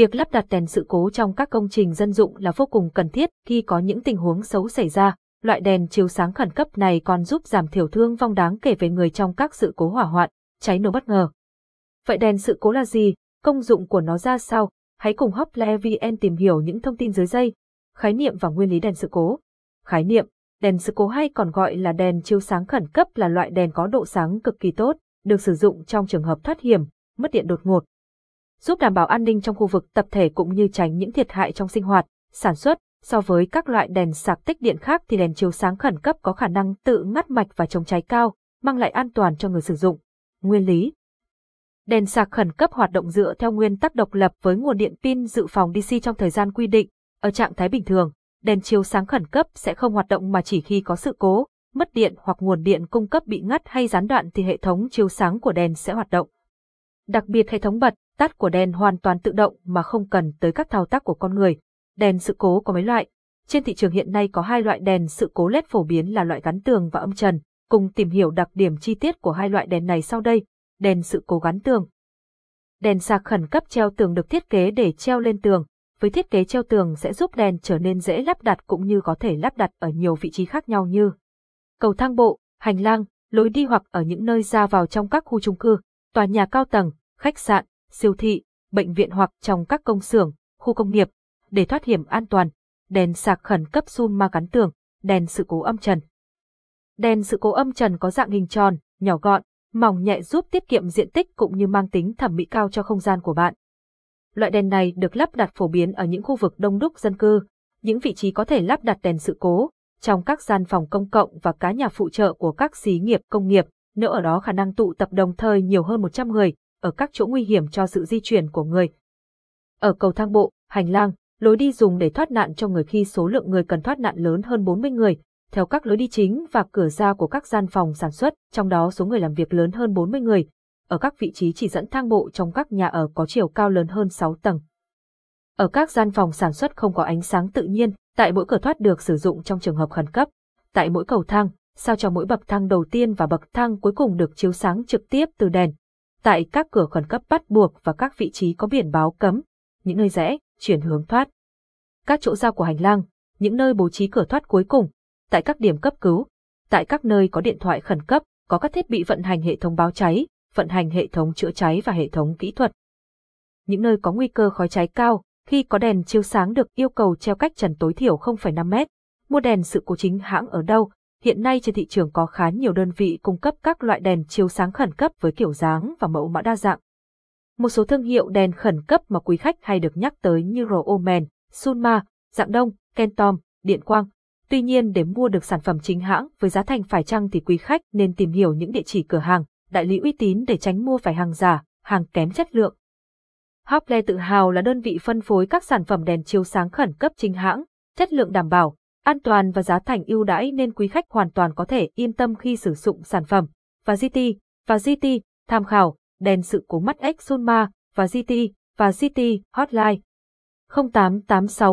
Việc lắp đặt đèn sự cố trong các công trình dân dụng là vô cùng cần thiết khi có những tình huống xấu xảy ra. Loại đèn chiếu sáng khẩn cấp này còn giúp giảm thiểu thương vong đáng kể về người trong các sự cố hỏa hoạn, cháy nổ bất ngờ. Vậy đèn sự cố là gì? Công dụng của nó ra sao? Hãy cùng Hople VN tìm hiểu những thông tin dưới đây. Khái niệm và nguyên lý đèn sự cố. Khái niệm, đèn sự cố hay còn gọi là đèn chiếu sáng khẩn cấp là loại đèn có độ sáng cực kỳ tốt, được sử dụng trong trường hợp thoát hiểm, mất điện đột ngột, giúp đảm bảo an ninh trong khu vực tập thể cũng như tránh những thiệt hại trong sinh hoạt, sản xuất. So với các loại đèn sạc tích điện khác thì đèn chiếu sáng khẩn cấp có khả năng tự ngắt mạch và chống cháy cao, mang lại an toàn cho người sử dụng. Nguyên lý Đèn sạc khẩn cấp hoạt động dựa theo nguyên tắc độc lập với nguồn điện pin dự phòng DC trong thời gian quy định. Ở trạng thái bình thường, đèn chiếu sáng khẩn cấp sẽ không hoạt động mà chỉ khi có sự cố, mất điện hoặc nguồn điện cung cấp bị ngắt hay gián đoạn thì hệ thống chiếu sáng của đèn sẽ hoạt động. Đặc biệt hệ thống bật, tắt của đèn hoàn toàn tự động mà không cần tới các thao tác của con người. Đèn sự cố có mấy loại. Trên thị trường hiện nay có hai loại đèn sự cố LED phổ biến là loại gắn tường và âm trần. Cùng tìm hiểu đặc điểm chi tiết của hai loại đèn này sau đây. Đèn sự cố gắn tường. Đèn sạc khẩn cấp treo tường được thiết kế để treo lên tường. Với thiết kế treo tường sẽ giúp đèn trở nên dễ lắp đặt cũng như có thể lắp đặt ở nhiều vị trí khác nhau như cầu thang bộ, hành lang, lối đi hoặc ở những nơi ra vào trong các khu chung cư, tòa nhà cao tầng, khách sạn, siêu thị, bệnh viện hoặc trong các công xưởng, khu công nghiệp, để thoát hiểm an toàn, đèn sạc khẩn cấp sun ma gắn tường, đèn sự cố âm trần. Đèn sự cố âm trần có dạng hình tròn, nhỏ gọn, mỏng nhẹ giúp tiết kiệm diện tích cũng như mang tính thẩm mỹ cao cho không gian của bạn. Loại đèn này được lắp đặt phổ biến ở những khu vực đông đúc dân cư, những vị trí có thể lắp đặt đèn sự cố, trong các gian phòng công cộng và cá nhà phụ trợ của các xí nghiệp công nghiệp, nếu ở đó khả năng tụ tập đồng thời nhiều hơn 100 người, ở các chỗ nguy hiểm cho sự di chuyển của người. Ở cầu thang bộ, hành lang, lối đi dùng để thoát nạn cho người khi số lượng người cần thoát nạn lớn hơn 40 người, theo các lối đi chính và cửa ra của các gian phòng sản xuất, trong đó số người làm việc lớn hơn 40 người, ở các vị trí chỉ dẫn thang bộ trong các nhà ở có chiều cao lớn hơn 6 tầng. Ở các gian phòng sản xuất không có ánh sáng tự nhiên, tại mỗi cửa thoát được sử dụng trong trường hợp khẩn cấp. Tại mỗi cầu thang, sao cho mỗi bậc thang đầu tiên và bậc thang cuối cùng được chiếu sáng trực tiếp từ đèn, tại các cửa khẩn cấp bắt buộc và các vị trí có biển báo cấm, những nơi rẽ, chuyển hướng thoát. Các chỗ giao của hành lang, những nơi bố trí cửa thoát cuối cùng, tại các điểm cấp cứu, tại các nơi có điện thoại khẩn cấp, có các thiết bị vận hành hệ thống báo cháy, vận hành hệ thống chữa cháy và hệ thống kỹ thuật. Những nơi có nguy cơ khói cháy cao, khi có đèn chiếu sáng được yêu cầu treo cách trần tối thiểu 0,5 mét. Mua đèn sự cố chính hãng ở đâu, Hiện nay trên thị trường có khá nhiều đơn vị cung cấp các loại đèn chiếu sáng khẩn cấp với kiểu dáng và mẫu mã đa dạng. Một số thương hiệu đèn khẩn cấp mà quý khách hay được nhắc tới như Roomen, Sunma, Dạng Đông, Kentom, Điện Quang. Tuy nhiên để mua được sản phẩm chính hãng với giá thành phải chăng thì quý khách nên tìm hiểu những địa chỉ cửa hàng, đại lý uy tín để tránh mua phải hàng giả, hàng kém chất lượng. Hople tự hào là đơn vị phân phối các sản phẩm đèn chiếu sáng khẩn cấp chính hãng, chất lượng đảm bảo, an toàn và giá thành ưu đãi nên quý khách hoàn toàn có thể yên tâm khi sử dụng sản phẩm. Và GT, và GT, tham khảo, đèn sự cố mắt Exuma và GT, và GT, hotline 0886